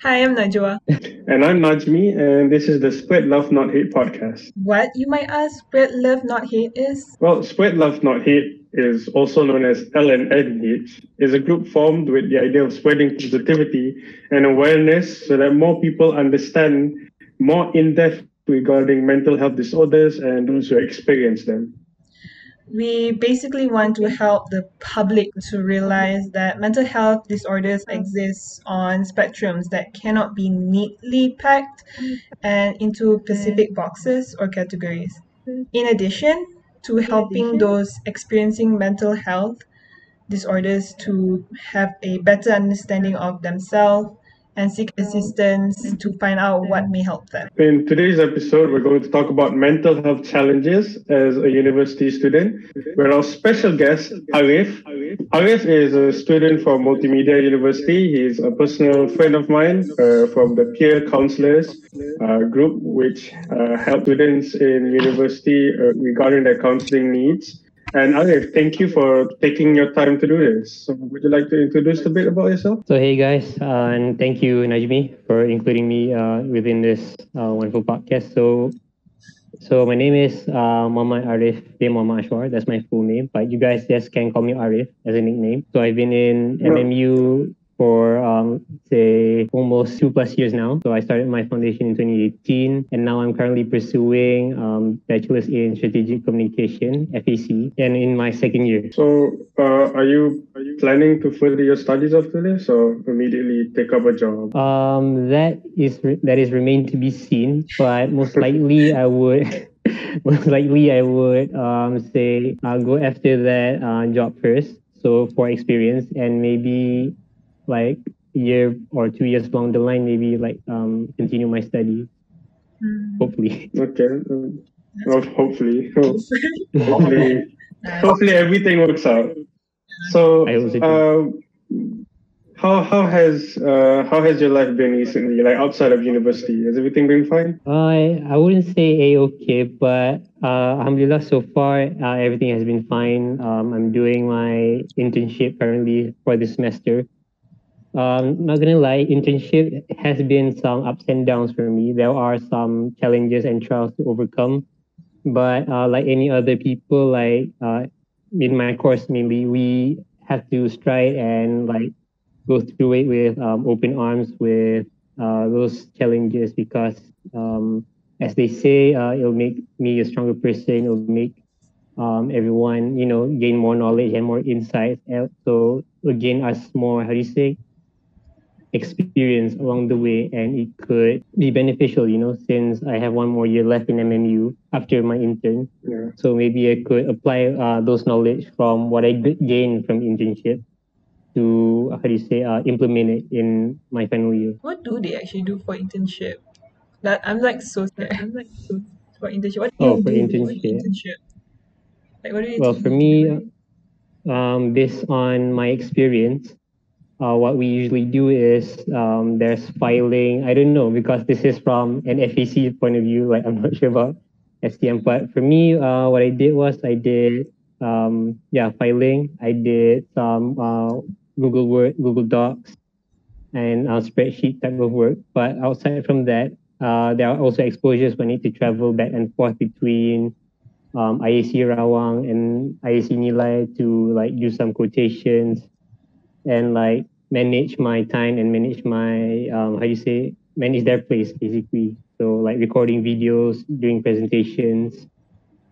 Hi, I'm Najwa. And I'm Najmi, and this is the Spread Love Not Hate podcast. What, you might ask, Spread Love Not Hate is? Well, Spread Love Not Hate is also known as SLNH, is a group formed with the idea of spreading positivity and awareness so that more people understand more in depth regarding mental health disorders and those who experience them we basically want to help the public to realize that mental health disorders exist on spectrums that cannot be neatly packed and into specific boxes or categories. In addition to helping those experiencing mental health disorders to have a better understanding of themselves and seek assistance to find out what may help them. In today's episode, we're going to talk about mental health challenges as a university student. With our special guest, Arif. Arif is a student from Multimedia University. He's a personal friend of mine uh, from the peer counselors uh, group, which uh, help students in university uh, regarding their counseling needs. And Arif, thank you for taking your time to do this. So would you like to introduce a bit about yourself? So, hey guys, uh, and thank you, Najmi, for including me uh, within this uh, wonderful podcast. So, so my name is uh, Muhammad Arif bin Mohamad Ashwar. That's my full name, but you guys just can call me Arif as a nickname. So I've been in MMU for um, say almost two plus years now. So I started my foundation in 2018, and now I'm currently pursuing um, bachelor's in strategic communication (FAC) and in my second year. So uh, are you are you planning to further your studies after this, or immediately take up a job? Um, that is that is remain to be seen, but most likely I would. most likely I would um, say I'll go after that uh, job first so for experience and maybe like a year or two years down the line, maybe like um continue my studies. Mm. Hopefully. Okay. well, hopefully. hopefully. hopefully everything works out. So uh, how how has uh, how has your life been recently? Like outside of university, has everything been fine? I I wouldn't say a okay, but uh, alhamdulillah, so far uh, everything has been fine. Um, I'm doing my internship currently for this semester um, not gonna lie, internship has been some ups and downs for me. There are some challenges and trials to overcome, but uh, like any other people, like uh, in my course, mainly, we have to strive and like go through it with um, open arms with uh, those challenges because, um, as they say, uh, it'll make me a stronger person. It'll make um, everyone, you know, gain more knowledge and more insights. So gain us more, how do you say? Experience along the way and it could be beneficial you know since i have one more year left in mmu after my intern. Yeah. so maybe i could apply uh, those knowledge from what i gained from internship to how do you say uh, implement it in my final year. What do they actually do for internship? That i'm like so scared i'm like so for internship. What do oh, you for do internship. for internship. like what do you well for me um based on my experience uh, what we usually do is um, there's filing. I don't know because this is from an FAC point of view. Like I'm not sure about STM, but for me, uh, what I did was I did um, yeah filing. I did some uh, Google Word, Google Docs, and uh, spreadsheet type of work. But outside from that, uh, there are also exposures when need to travel back and forth between um, IAC Rawang and IAC Nilai to like do some quotations and like manage my time and manage my um, how do you say manage their place basically. So like recording videos, doing presentations.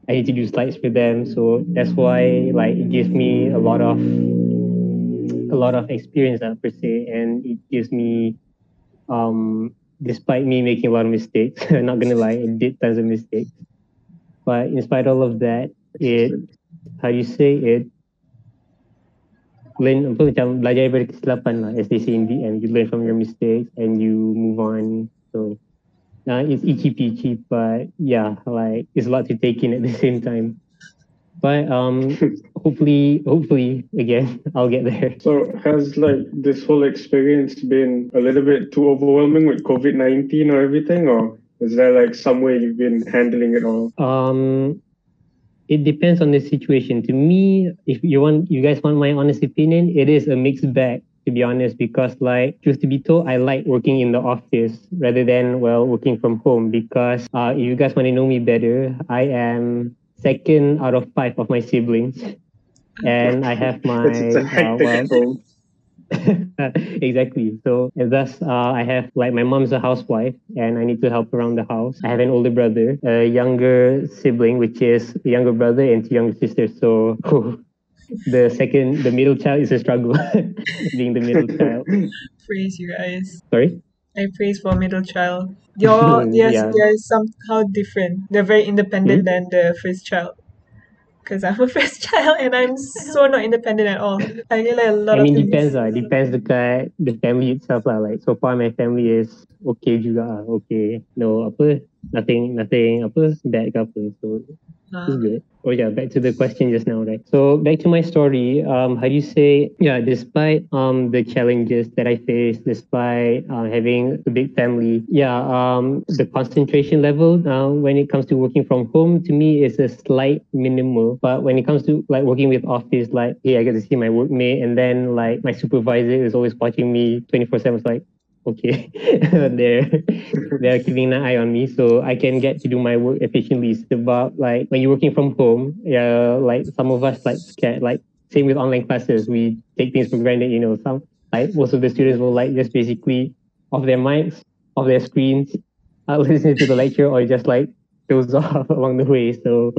I need to do slides for them. So that's why like it gives me a lot of a lot of experience uh, per se and it gives me um despite me making a lot of mistakes, I'm not gonna lie, I did tons of mistakes. But in spite of all of that, it how do you say it learn apa macam belajar daripada kesilapan lah. As they say in the end. You learn from your mistakes and you move on. So uh, it's itchy peachy but yeah like it's a lot to take in at the same time. But um hopefully hopefully again i'll get there. So has like this whole experience been a little bit too overwhelming with covid-19 or everything or is there like some way you've been handling it all? Um it depends on the situation. To me, if you want, you guys want my honest opinion, it is a mixed bag. To be honest, because like truth to be told, I like working in the office rather than well working from home. Because uh, if you guys want to know me better, I am second out of five of my siblings, and I have my uh, well. exactly. So and thus, uh, I have like my mom's a housewife, and I need to help around the house. I have an older brother, a younger sibling, which is a younger brother, and two younger sisters. So the second, the middle child is a struggle, being the middle child. Praise you guys. Sorry. I praise for middle child. You're they're, Yeah. they're somehow different. They're very independent than the first child. Because I'm a first child and I'm so not independent at all. I rely a lot I of mean, depends lah. Depends dekat the family itself lah. Like so far, my family is okay juga. lah. Okay, no apa, nothing, nothing apa bad ke apa. So Ah. It's good. Oh yeah, back to the question just now, right? So back to my story. Um, how do you say? Yeah, despite um the challenges that I faced, despite uh, having a big family, yeah, um, the concentration level uh, when it comes to working from home to me is a slight minimal. But when it comes to like working with office, like hey, I get to see my workmate, and then like my supervisor is always watching me twenty four seven. It's like okay. They're they're keeping an eye on me so i can get to do my work efficiently. About like when you're working from home yeah like some of us like scared like same with online classes. We take things for granted you know some like most of the students will like just basically off their mics off their screens uh, listening to the lecture or just like doze off along the way. So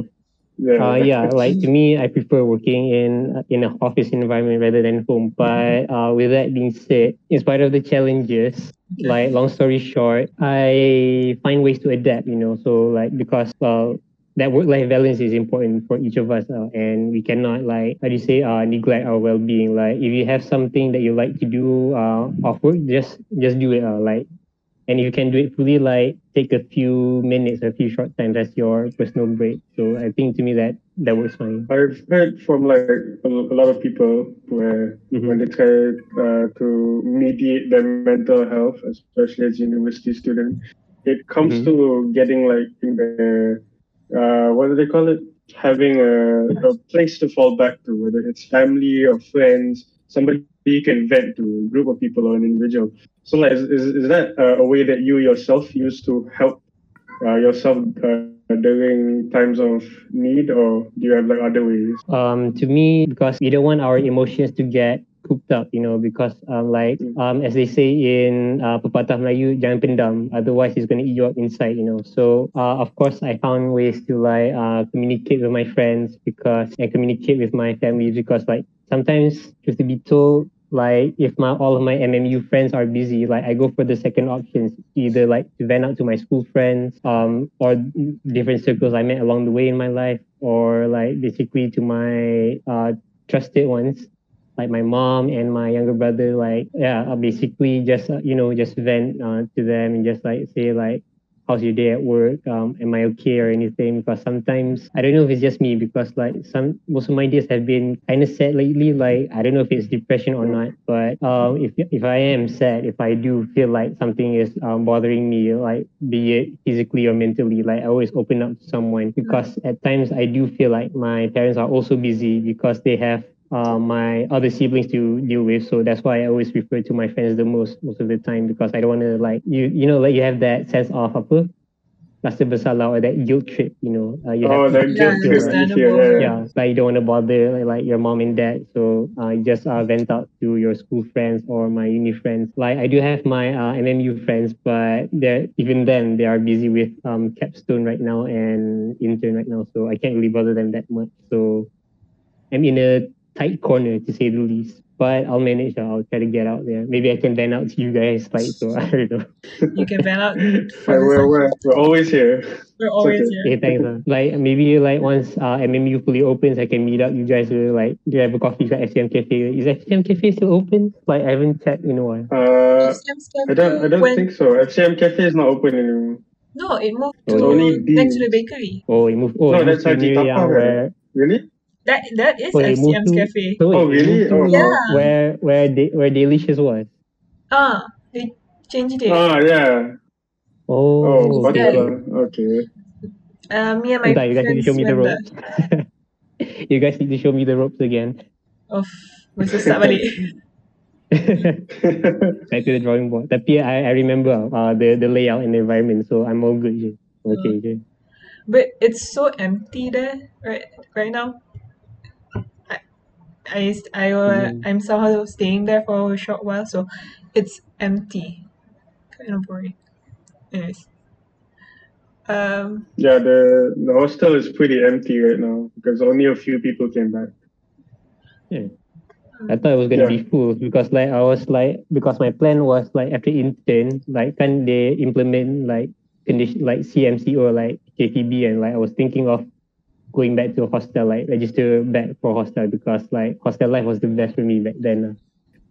Yeah. uh, yeah, like to me, I prefer working in in an office environment rather than home. But uh, with that being said, in spite of the challenges, like long story short, I find ways to adapt. You know, so like because well, that work life balance is important for each of us, uh, and we cannot like how do you say uh, neglect our well being. Like if you have something that you like to do uh, off work, just just do it. Uh, like and you can do it fully like take a few minutes or a few short times as your personal break so i think to me that that works fine I've heard from like a, a lot of people where Mhm. when they try uh, to mediate their mental health, especially as university student, it comes Mhm. to getting like in the uh, what do they call it? Having a, a place to fall back to, whether it's family or friends, somebody you can vent to, a group of people or an individual. So like, is, is, is that uh, a way that you yourself use to help uh, yourself uh, during times of need, or do you have like other ways? um to me because we don't want our emotions to get cooped up you know because um like um as they say in uh, pepatah Melayu jangan pendam otherwise it's going to eat you up inside you know so uh, of course I found ways to like uh, communicate with my friends because and communicate with my family because like sometimes just to be told like if my all of my MMU friends are busy, like I go for the second options, either like to vent out to my school friends, um, or different circles I met along the way in my life, or like basically to my uh trusted ones, like my mom and my younger brother. Like yeah, uh, basically just uh, you know just vent uh, to them and just like say like how's your day at work um am i okay or anything? Because sometimes i don't know if it's just me because like some most of my days have been kind of sad lately. Like i don't know if it's depression or not but um if if i am sad if i do feel like something is um, bothering me like be it physically or mentally like i always open up to someone. Because at times i do feel like my parents are also busy because they have uh, my other siblings to deal with. So that's why I always refer to my friends the most most of the time because I don't want to like you you know like you have that sense of apa rasa bersalah or that guilt trip. You know, uh, you Oh, have that guilt trip, right? Yeah, yeah. like you don't want to bother like, like your mom and dad, so uh, you just uh, vent out to your school friends or my uni friends. Like I do have my uh, MMU friends, but they're even then they are busy with um capstone right now and intern right now, so I can't really bother them that much. So I'm in a tight corner to say the least. But I'll manage. I'll try to get out there. Maybe I can vent out to you guys, like so. I don't know. You can vent out. Yeah, we're, we're, we're always here. We're always okay. here. Okay, thanks. Uh. Like maybe like once uh, MMU fully opens, I can meet up you guys. Will like do you have a coffee at FCM Cafe? Is FCM Cafe still open? Like I haven't checked in a while. Uh, I don't, I don't when- think so. FCM Cafe is not open anymore. No, it moved It's to only next to the bakery. Oh, it moved. Oh, No, it moved that's to Haji near, Tapah, yeah, right? where Really? That that is oh, it moved FCM's to. cafe. So Oh, really? Oh. Yeah. Where where de- where Delicious was. Ah, they changed it. Ah, yeah. Oh, Oh, okay. Yeah. Okay. Uh, me and my Entah, you guys need to show me the ropes. you guys need to show me the ropes again. there. Of, mesti start balik. back to the drawing board. Tapi I, I remember uh, the, the layout and the environment, so I'm all good. Je. Okay. Je. But it's so empty there right right now. I I I uh, Mm. I'm somehow staying there for a short while, so it's empty. Kind of boring. Anyways. Um Yeah, the the hostel is pretty empty right now because only a few people came back. Yeah. I thought it was gonna Yeah. be full because like I was like because my plan was like after intern like can they implement like condition like CMC or like KTB and like I was thinking of going back to a hostel like register back for hostel because like hostel life was the best for me back then. Uh.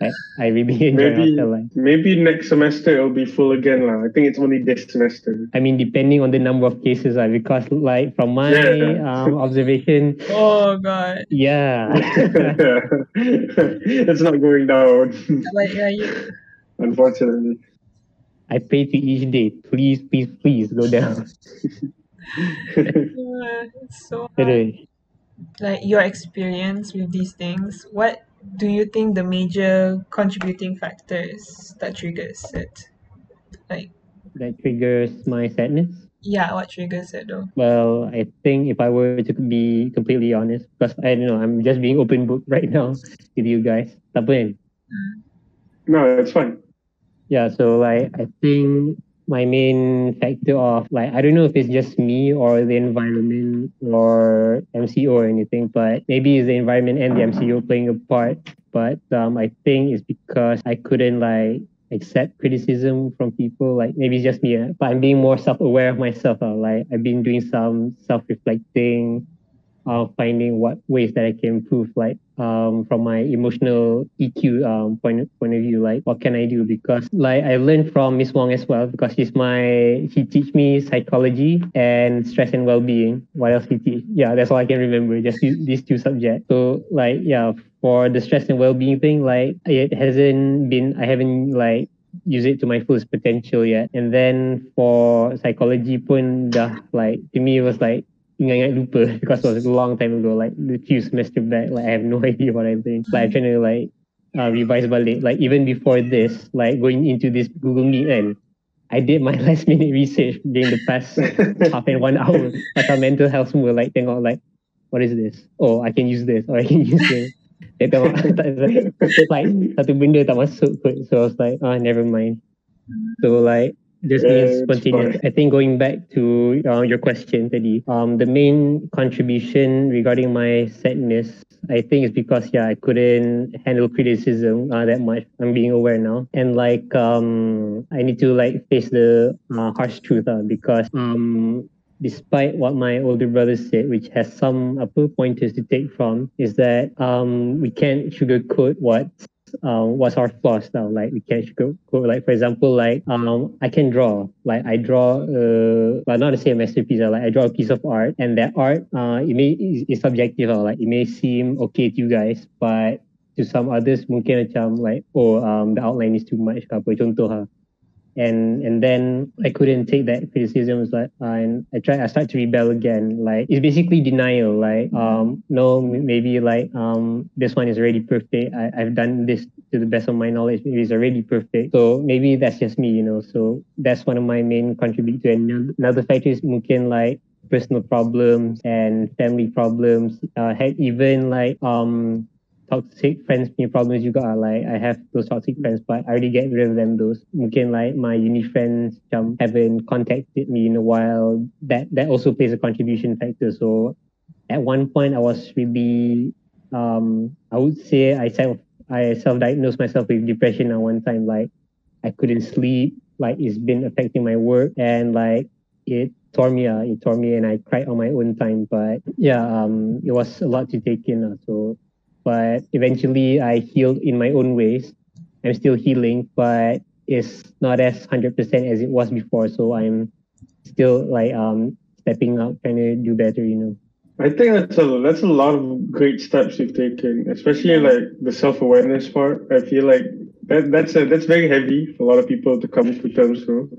Like I really enjoyed Maybe hostel life. maybe next semester it'll be full again lah. I think it's only this semester. I mean depending on the number of cases uh, because like from my Yeah. um, observation oh god. yeah it's not going down, Like yeah, you, unfortunately. I pray to each day please please please go down. uh, so hard. Eh, like your experience with these things, what do you think the major contributing factors that triggers it? Like, that triggers my sadness. yeah, what triggers it though? Well, I think if I were to be completely honest, because I don't know, I'm just being open book right now with you guys. Tak? Eh. Mm. No, it's fine. Yeah, so like I think my main factor of like I don't know if it's just me or the environment or MCO or anything, but maybe it's the environment and the MCO playing a part. But um, I think it's because I couldn't like accept criticism from people. Like maybe it's just me, uh, but I'm being more self-aware of myself. Uh, like I've been doing some self-reflecting, uh, finding what ways that I can improve. Like um, from my emotional EQ um, point point of view, like what can I do? Because like I learned from Miss Wong as well, because she's my she teach me psychology and stress and well-being. What else she teach? Yeah, that's all I can remember. Just these two subjects. So like yeah, for the stress and well-being thing, like it hasn't been I haven't like use it to my fullest potential yet. And then for psychology pun dah like to me it was like ingat-ingat lupa because it was a long time ago, like the few semester back, like I have no idea what I learned. Like I'm trying to like uh, revise balik. Like even before this, like going into this Google Meet and I did my last minute research during the past half and one hour pasal mental health semua like tengok like what is this? Oh, I can use this or I can use this. Dia tengok like satu benda tak masuk kot. So I was like, ah, never mind. So like just being spontaneous. I think going back to uh, your question Teddy, um, the main contribution regarding my sadness, I think is because yeah, I couldn't handle criticism uh, that much. I'm being aware now, and like um, I need to like face the uh, harsh truth uh, because um, despite what my older brother said, which has some upper pointers to take from, is that um, we can't sugarcoat what uh, what's our flaws now. Like we can't go Like for example, like um, I can draw. Like I draw, uh, not say a masterpiece. Like I draw a piece of art, and that art, uh, it may is, subjective. uh, Like it may seem okay to you guys, but to some others mungkin macam like oh um the outline is too much apa contoh ha and and then I couldn't take that criticism. It's like, uh, and I try, I start to rebel again. Like it's basically denial. Like, um, no, maybe like, um, this one is already perfect. I, I've done this to the best of my knowledge. Maybe it's already perfect. So maybe that's just me, you know. So that's one of my main contributors. And another factor is mungkin like personal problems and family problems. Uh, had even like um toxic friends punya problems juga ah. like I have those toxic friends but I already get rid of them those. Mungkin like my uni friends macam haven't contacted me in a while. That that also plays a contribution factor. So at one point I was really um I would say I self I self-diagnosed myself with depression at one time. Like I couldn't sleep. Like it's been affecting my work and like it tore me uh, it tore me and I cried on my own time. But yeah um it was a lot to take in uh, so but eventually I healed in my own ways. I'm still healing, but it's not as hundred percent as it was before. So I'm still like um stepping up, trying to do better. You know. I think that's a that's a lot of great steps you've taken, especially like the self awareness part. I feel like that that's a, that's very heavy for a lot of people to come to terms with.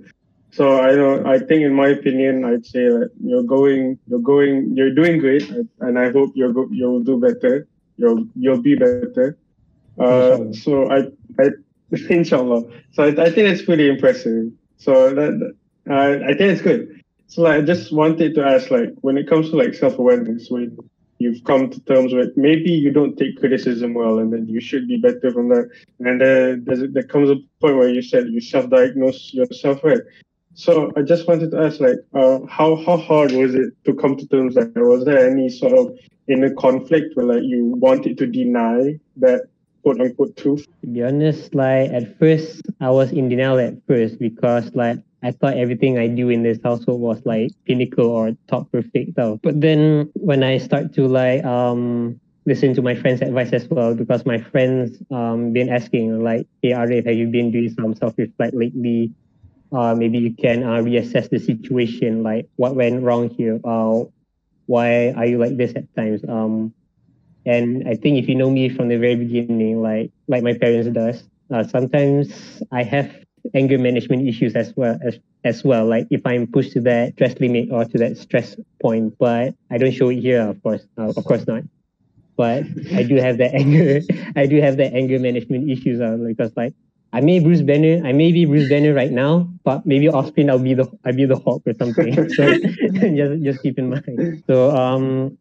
So I know I think in my opinion I'd say that you're going you're going you're doing great and I hope you're go, you'll do better. You'll you'll be better. Uh, so I I, inshallah. So I, I think it's pretty impressive. So that uh, I think it's good. So like, I just wanted to ask, like, when it comes to like self awareness, when you've come to terms with maybe you don't take criticism well, and then you should be better from that, and then there comes a point where you said you self diagnose yourself, right? So I just wanted to ask, like, uh, how how hard was it to come to terms? Like, was there any sort of inner conflict where like you wanted to deny that quote unquote truth? To be honest, like at first I was in denial at first because like I thought everything I do in this household was like pinnacle or top perfect though. But then when I start to like um listen to my friends' advice as well, because my friends um been asking like, hey Arif, have you been doing some self-reflect lately? uh, maybe you can uh, reassess the situation, like what went wrong here. Uh, why are you like this at times? Um, and I think if you know me from the very beginning, like like my parents does, uh, sometimes I have anger management issues as well as as well. Like if I'm pushed to that stress limit or to that stress point, but I don't show it here, of course, uh, of course not. But I do have that anger. I do have that anger management issues uh, because like I may Bruce Banner, I may be Bruce Banner right now, but maybe off screen I'll be the I'll be the Hulk or something. so just just keep in mind. So um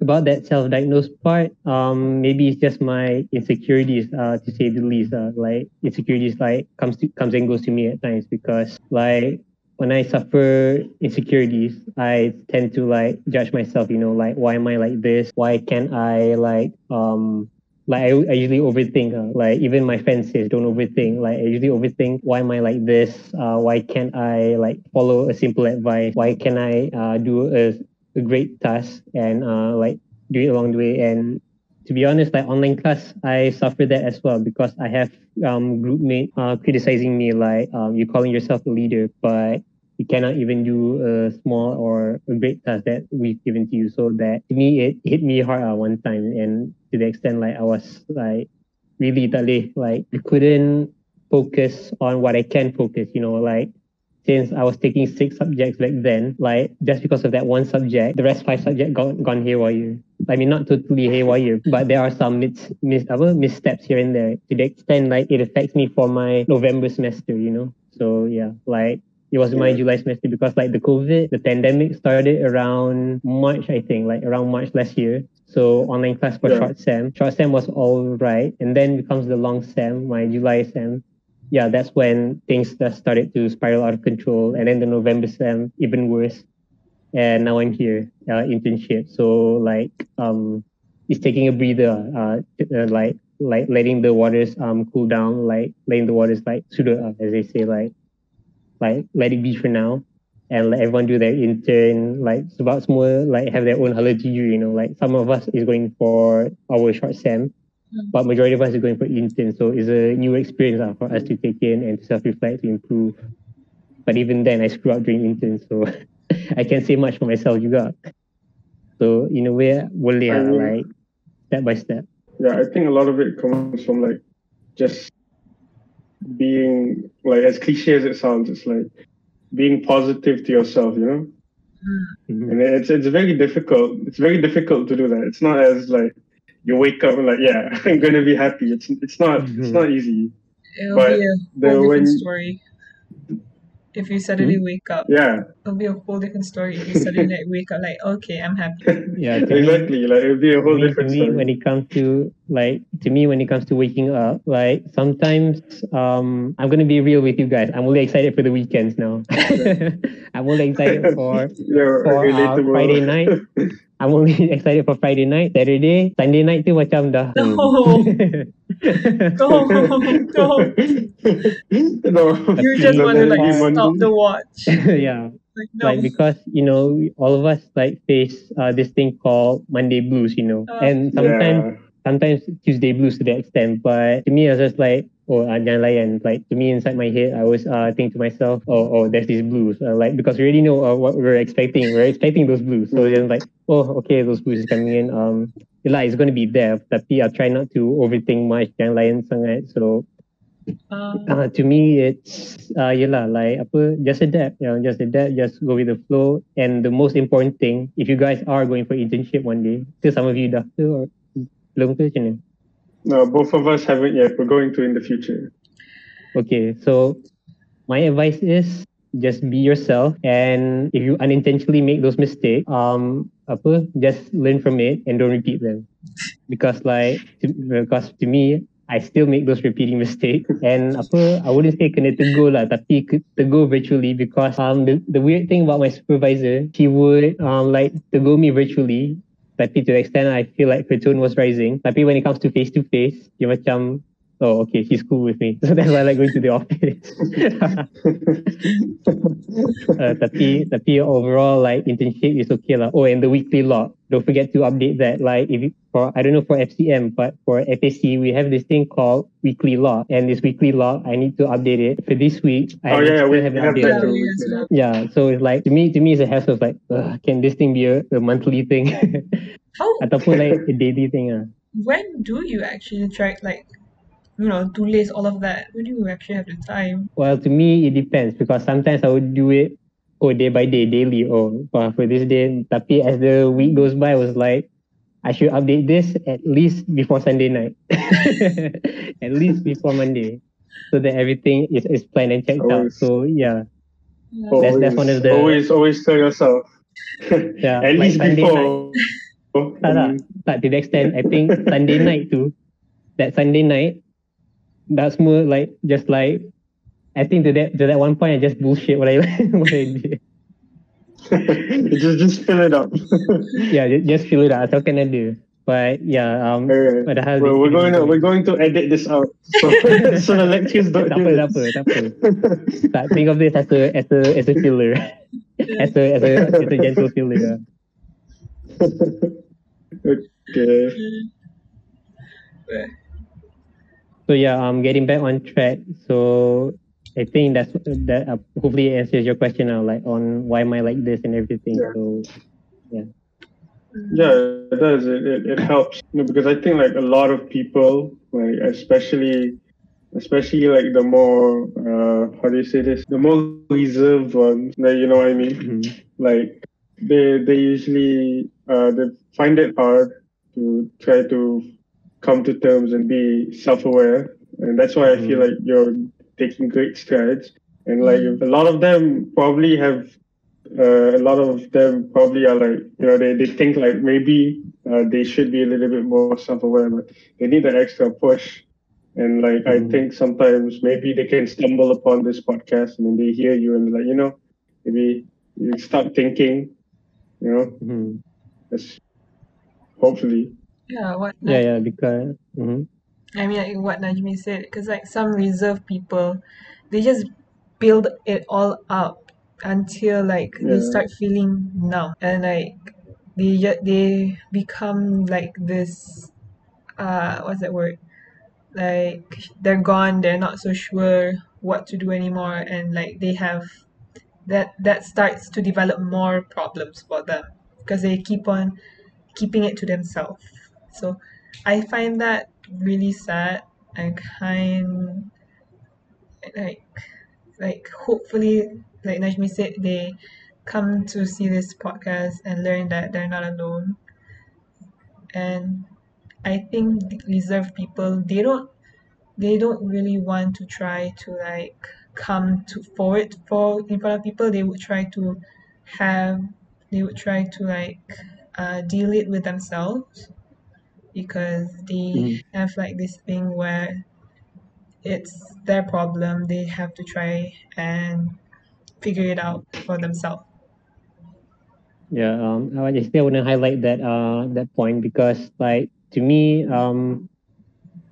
about that self-diagnosed part, um maybe it's just my insecurities, uh to say the least. Uh, like insecurities like comes to comes and goes to me at times because like when I suffer insecurities, I tend to like judge myself, you know, like why am I like this? Why can't I like um like I, I usually overthink uh, like even my friends says don't overthink. Like I usually overthink why am I like this? Uh, why can't I like follow a simple advice? Why can I uh, do a, a great task and uh, like do it along the way? And to be honest like online class I suffer that as well because I have um group mate uh, criticizing me like um, you're calling yourself a leader but you cannot even do a small or a great task that we've given to you. So that to me, it hit me hard at one time. And to the extent like I was like really tali, like I couldn't focus on what I can focus, you know, like since I was taking six subjects back then, like just because of that one subject, the rest five subjects gone gone haywire. I mean, not totally haywire, but there are some mis, mis apa, missteps here and there to the extent like it affects me for my November semester, you know. So yeah, like it was my July semester because like the COVID, the pandemic started around March, I think, like around March last year. So online class for yeah. short sem. Short sem was all right. And then becomes the long sem, my July sem. Yeah, that's when things just started to spiral out of control. And then the November sem, even worse. And now I'm here, uh, internship. So like, um, it's taking a breather, uh, uh, like, like letting the waters, um, cool down, like letting the waters, like, sudah, uh, as they say, like, like let it be for now. And let everyone do their intern like sebab semua like have their own halal you know like some of us is going for our short sem mm. but majority of us is going for intern. So it's a new experience uh, for us to take in and to self-reflect to improve. But even then I screw up during intern so I can't say much for myself You got so in a way boleh lah like step by step. Yeah I think a lot of it comes from like just being like as cliche as it sounds, it's like being positive to yourself, you know. Mm-hmm. And it's it's very difficult. It's very difficult to do that. It's not as like you wake up and like, yeah, I'm gonna be happy. It's it's not mm-hmm. it's not easy. It'll but be a whole different story if you suddenly mm-hmm. wake up. Yeah. It'll be a whole different story if you suddenly like wake up like, okay, I'm happy. Yeah, exactly. Me, like it'll be a whole me, different to me, story. When it comes to like to me when it comes to waking up, like sometimes um I'm gonna be real with you guys. I'm really excited for the weekends now. I'm really excited for, yeah, for uh, Friday night. I'm only excited for Friday night, Saturday, Sunday night tu macam dah. No. go, go. No. You just want to like stop the watch. yeah. Like, no. like because you know all of us like face uh, this thing called Monday blues, you know, uh, and sometimes yeah. sometimes Tuesday blues to that extent. But to me, it's just like oh uh, jangan layan. Like to me inside my head I always uh, think to myself oh oh there's these blues. Uh, like because we already know uh, what we're expecting. We're expecting those blues. So then like oh okay those blues is coming in. Um like it's going to be there. Tapi I'll try not to overthink much. Jangan layan sangat. So uh, uh, to me it's uh yelah like apa just adapt you know just adapt just go with the flow. And the most important thing if you guys are going for internship one day to some of you dah tu or belum ke macam No, both of us haven't yet. We're going to in the future. Okay, so my advice is just be yourself and if you unintentionally make those mistakes um just learn from it and don't repeat them because like to, because to me I still make those repeating mistakes and apa I wouldn't say kena tegur lah tapi tegur virtually because um the, the weird thing about my supervisor he would um like tegur me virtually tapi to the extent I feel like her was rising tapi when it comes to face to face dia macam oh okay he's cool with me. So that's why I like going to the office. Uh, tapi tapi overall like internship is okay lah. Oh and the weekly log don't forget to update that like if you, for I don't know for FCM but for FAC we have this thing called weekly log and this weekly log I need to update it. For this week I oh yeah we haven't have updated that Yeah, so it's like to me to me it's a hassle of like uh, can this thing be a, a monthly thing? How ataupun like a daily thing ah when do you actually try like you know tulis all of that? When do you actually have the time? Well, to me, it depends because sometimes I would do it oh day by day, daily. Oh, for, for this day. Tapi as the week goes by, I was like, I should update this at least before Sunday night, at least before Monday, so that everything is, is planned and checked out. So yeah, Yeah. That's- that's one of the- always always tell yourself. yeah. At least Sunday night. before. Tak, tak, tak to the extent I think Sunday night too that Sunday night that's more like just like I think to that to that one point I just bullshit what I what I did just just fill it up. yeah ju- just fill it out asal kan ada but yeah um Alright. padahal Well, we're going to we're going to edit this out. So, so the lectures don't tak do apa tak apa tak apa tak think of this as a as a as a filler as a as a as a gentle filler okay. Yeah. So yeah, um, getting back on track. So I think that's that. Uh, hopefully answers your question now, like on why am I like this and everything. Yeah. So Yeah, Yeah, it does. It, it, it helps you know, because I think like a lot of people, like especially, especially like the more uh, how do you say this? The more reserved ones. Like, you know what I mean? mhm. Like they they usually uh, they find it hard to try to come to terms and be self-aware, and that's why I feel Mhm. like you're taking great strides. And like a lot of them probably have uh, a lot of them probably are like you know they, they think like maybe uh, they should be a little bit more self-aware but they need that extra push and like i Mhm. think sometimes maybe they can stumble upon this podcast and then they hear you and like you know maybe you start thinking you know Mhm. hopefully Yeah, what yeah, yeah, because mhm. I mean, like what Najmi said, because like some reserved people, they just build it all up until like they start feeling numb, and like they they become like this, uh, what's that word? Like they're gone, they're not so sure what to do anymore, and like they have that that starts to develop more problems for them because they keep on keeping it to themselves. So I find that really sad and kind like like hopefully like Najmi said they come to see this podcast and learn that they're not alone. And I think reserved people they don't they don't really want to try to like come to forward for in front of people. They would try to have they would try to like uh, deal it with themselves because they Mhm. have like this thing where it's their problem they have to try and figure it out for themselves Yeah, um, I just want to highlight that uh that point because like to me um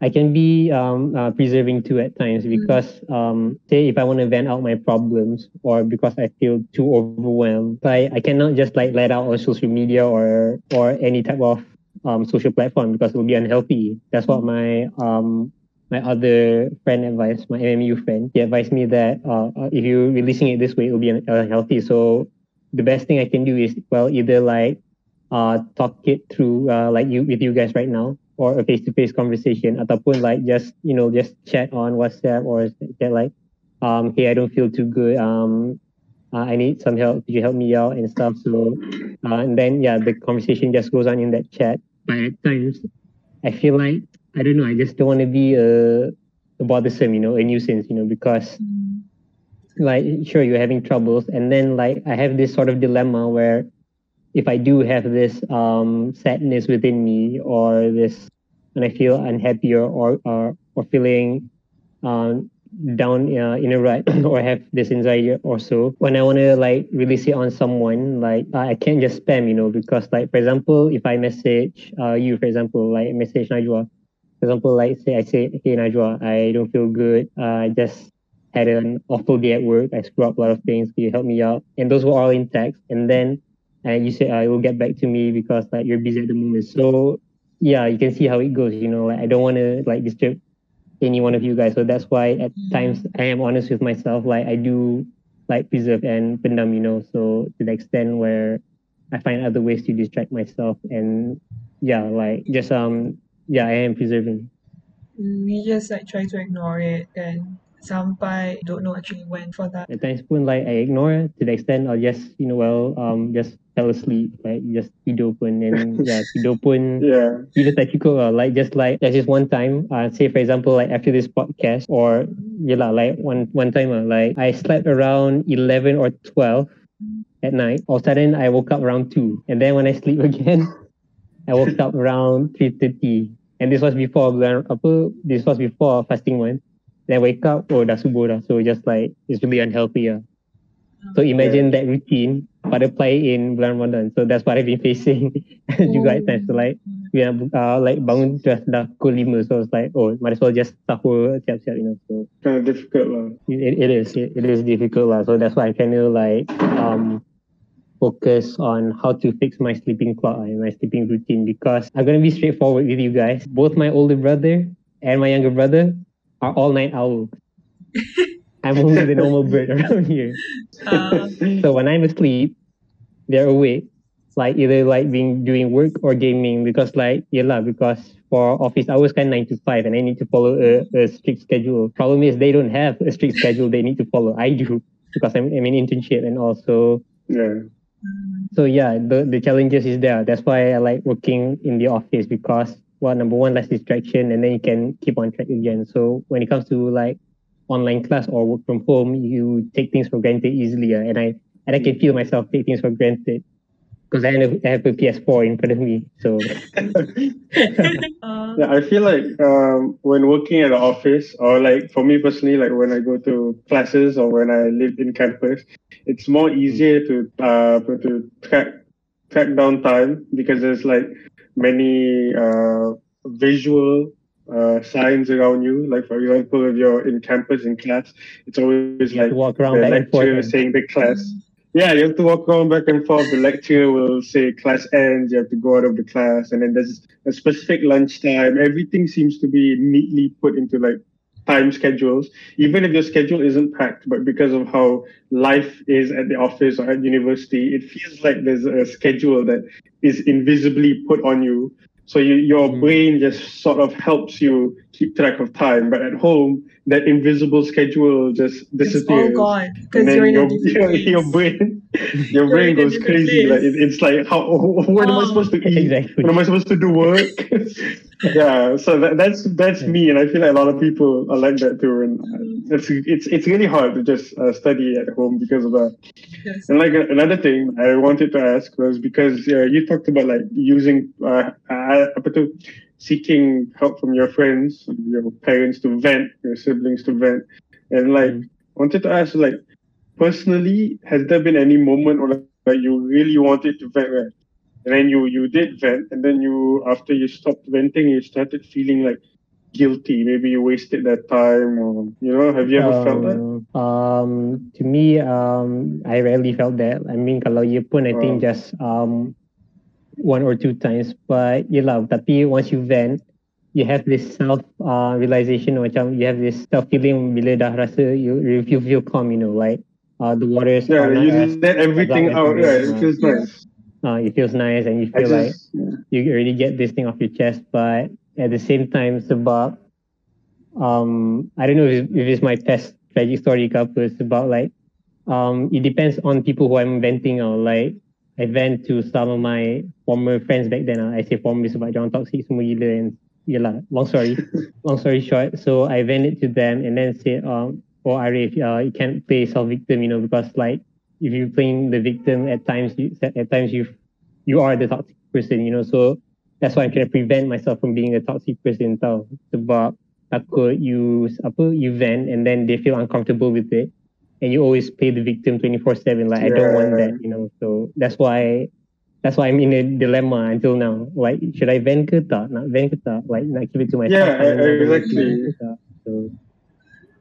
I can be um uh, preserving too at times because um say if I want to vent out my problems or because I feel too overwhelmed, I I cannot just like let out on social media or or any type of um social platform because it will be unhealthy. That's what my um my other friend advised, my MMU friend. He advised me that uh, uh, if you're releasing it this way, it will be unhealthy. So the best thing I can do is well either like uh talk it through uh like you with you guys right now or a face to face conversation ataupun like just you know just chat on WhatsApp or get like um hey I don't feel too good um uh, I need some help could you help me out and stuff so uh, and then yeah the conversation just goes on in that chat but at times I feel like I don't know. I just don't want to be a, a bothersome, you know, a nuisance, you know, because Mm. like sure you're having troubles, and then like I have this sort of dilemma where if I do have this um sadness within me or this when I feel unhappy or or or, or feeling um down uh, in a rut or have this anxiety or so. When i want to like release it on someone like i can't just spam you know because like for example if i message uh, you for example like message najwa. For example like say i say hey najwa i don't feel good. Uh, i just had an awful day at work. I screwed up a lot of things. Can you help me out? And those were all in text. And then uh, you say i uh, will get back to me because like you're busy at the moment. So yeah you can see how it goes you know like i don't want to like disturb any one of you guys. So that's why at Mm. times I am honest with myself. Like I do like preserve and pendam, you know, so to the extent where I find other ways to distract myself and yeah, like just um yeah, I am preserving. We just like try to ignore it and sampai don't know actually when for that. At times pun like I ignore it to the extent I'll just, you know, well, um just fell asleep, like just tidur pun and yeah, tidur pun Yeah. Tak cukup lah. Like just like there's just one time, uh, say for example, like after this podcast or yeah lah, like one one time uh, like I slept around eleven or twelve at night. All of a sudden I woke up around two, and then when I sleep again, I woke up around three thirty. And this was before bulan apa? This was before fasting one. Then I wake up, oh dah subuh dah. So just like it's really unhealthy ah. So imagine that routine, but apply in bulan Ramadan. So that's what I've been facing juga at times. So like yeah, uh, like bangun dah dah pukul lima. So it's like, oh, might as well just sahur siap-siap, you know. So Kind of difficult. lah. it, it is it, it is difficult lah. So that's why I kind of like um focus on how to fix my sleeping clock and my sleeping routine because I'm gonna be straightforward with you guys. Both my older brother and my younger brother are all night owls. I'm only the normal bird around here. Uh, So when I'm asleep, they're awake, like either like being doing work or gaming because like yeah lah, because for office hours kind of nine to five and I need to follow a, a strict schedule. Problem is they don't have a strict schedule they need to follow. I do because I'm, I'm in internship and also Yeah. so yeah the, the challenges is there. That's why I like working in the office because well number one less distraction and then you can keep on track again. So when it comes to like online class or work from home, you take things for granted easily. and I and I can feel myself take things for granted because I have, I have a PS4 in front of me. So Yeah, I feel like um, when working at the office, or like for me personally, like when I go to classes or when I live in campus, it's more easier to uh, to track track down time because there's like many uh, visual uh, signs around you. Like for example, if you're in campus in class, it's always you like walk around the back and forth. lecturer saying the class. Yeah, you have to walk around back and forth. The lecturer will say class ends. You have to go out of the class, and then there's a specific lunchtime. Everything seems to be neatly put into like time schedules, even if your schedule isn't packed. But because of how life is at the office or at university, it feels like there's a schedule that is invisibly put on you. So you, your Mhm. brain just sort of helps you keep track of time. But at home, that invisible schedule just it's all disappears gone and because then you're in your, a different your, place. your brain your brain goes different crazy like it, it's like how when am i Oh. supposed to eat Exactly. when am i supposed to do work yeah so that, that's that's me and i feel like a lot of people are like that too and uh, it's it's it's really hard to just uh, study at home because of that Yes. and like uh, another thing I wanted to ask was because uh, you talked about like using uh, uh, apa tu, seeking help from your friends, your parents to vent, your siblings to vent, and like Mm. wanted to ask like personally, has there been any moment or like, you really wanted to vent, right? and then you you did vent, and then you after you stopped venting, you started feeling like guilty. Maybe you wasted that time, or you know, have you ever felt that? Um, um, to me, um, I rarely felt that. I mean, kalau ye pun, I think Oh. just um, one or two times. But you yelah, tapi once you vent, you have this self uh, realization macam you have this self feeling bila dah rasa you you feel, calm, you know, like uh, the waters Yeah, are not you as let everything out, it right? It uh, feels Yeah. nice. uh, it feels nice and you feel like yeah. you already get this thing off your chest, but at the same time, sebab um, I don't know if, if it's my past tragic story ke apa, about like um, it depends on people who I'm venting on. Like I vent to some of my former friends back then. I say former sebab jangan toxic semua gila and yeah, lah, long story, long story short. So I went it to them and then said, um, oh, Arif, uh, you can't play self victim, you know, because like if you're playing the victim at times, you, at times you you are the toxic person, you know. So that's why I'm trying to prevent myself from being a toxic person tau. Sebab takut you use apa you vent and then they feel uncomfortable with it and you always pay the victim 24/7 like yeah. I don't want that you know so that's why that's why I'm in a dilemma until now. Like should I vent ke tak? Nak vent ke tak? Like not give it to myself? Yeah exactly. So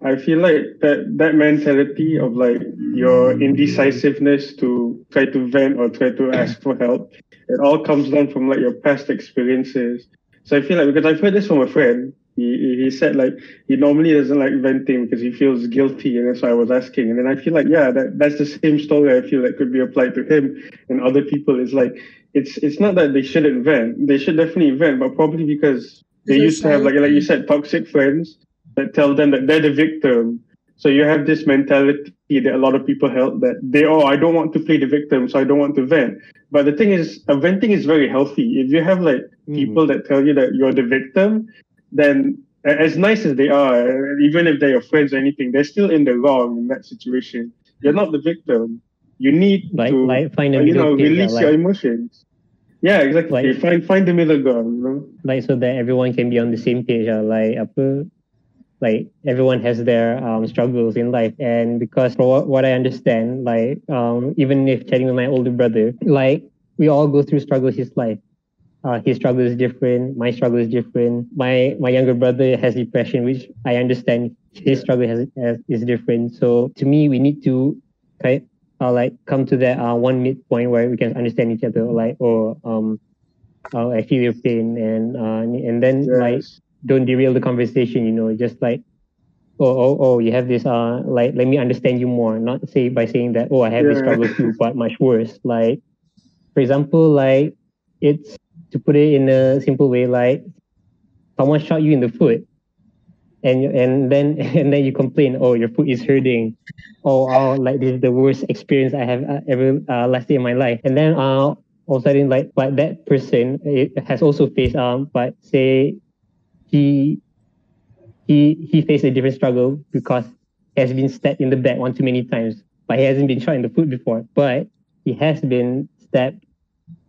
I feel like that that mentality of like your indecisiveness to try to vent or try to ask for help, it all comes down from like your past experiences. So I feel like because I've heard this from a friend, he he said like he normally doesn't like venting because he feels guilty, and that's why I was asking. And then I feel like yeah, that that's the same story. I feel that could be applied to him and other people. It's like it's it's not that they shouldn't vent; they should definitely vent, but probably because they used to have like like you said toxic friends that tell them that they're the victim. So you have this mentality that a lot of people held that they, oh, I don't want to play the victim, so I don't want to vent. But the thing is, venting is very healthy. If you have like mm. people that tell you that you're the victim, then as nice as they are, even if they're your friends or anything, they're still in the wrong in that situation. You're not the victim. You need like, to, like find a you know, release like, your emotions. Yeah, exactly. Like, find find the middle ground. You know, like so that everyone can be on the same page. Uh, like apa, like everyone has their um, struggles in life and because for what i understand like um, even if chatting with my older brother like we all go through struggles his life uh, his struggle is different. My struggle is different. My my younger brother has depression which i understand his struggle has, has is different. So to me we need to kind uh, like come to that uh, one midpoint where we can understand each other like or oh, um uh, i feel your pain and uh, and then yes. like don't derail the conversation you know just like oh oh oh you have this uh like let me understand you more. Not say by saying that oh i have yeah. this struggle too but much worse. Like for example like it's to put it in a simple way like someone shot you in the foot and and then and then you complain oh your foot is hurting oh, oh like this is the worst experience i have uh, ever uh, lasted in my life and then uh all of a sudden like but that person has also faced um but say he he he faced a different struggle because he has been stabbed in the back one too many times, but he hasn't been shot in the foot before. But he has been stabbed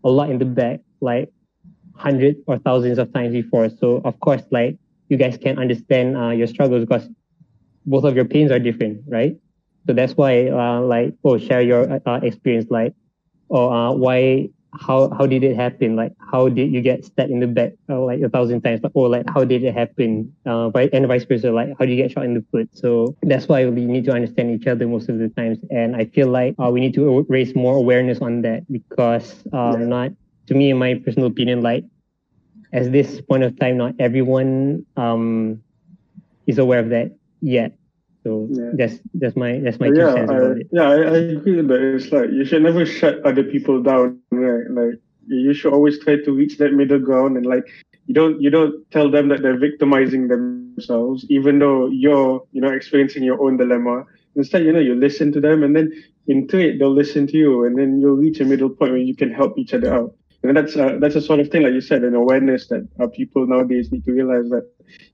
a lot in the back, like hundreds or thousands of times before. So of course, like you guys can understand uh, your struggles because both of your pains are different, right? So that's why, uh, like, oh, share your uh, experience, like, or uh, why how how did it happen? Like how did you get stabbed in the back uh, like a thousand times? Or like how did it happen? Uh, and vice versa. Like how do you get shot in the foot? So that's why we need to understand each other most of the times. And I feel like uh, we need to raise more awareness on that because uh, not to me, in my personal opinion, like at this point of time, not everyone um is aware of that yet. So yeah. that's that's my that's my two yeah, cents I, about it. Yeah, I, I agree with that. It's like you should never shut other people down, right? Like you should always try to reach that middle ground and like you don't you don't tell them that they're victimizing themselves, even though you're you know experiencing your own dilemma. Instead, you know, you listen to them and then into it they'll listen to you and then you'll reach a middle point where you can help each other out. And that's uh, that's a sort of thing, like you said, an awareness that uh, people nowadays need to realize that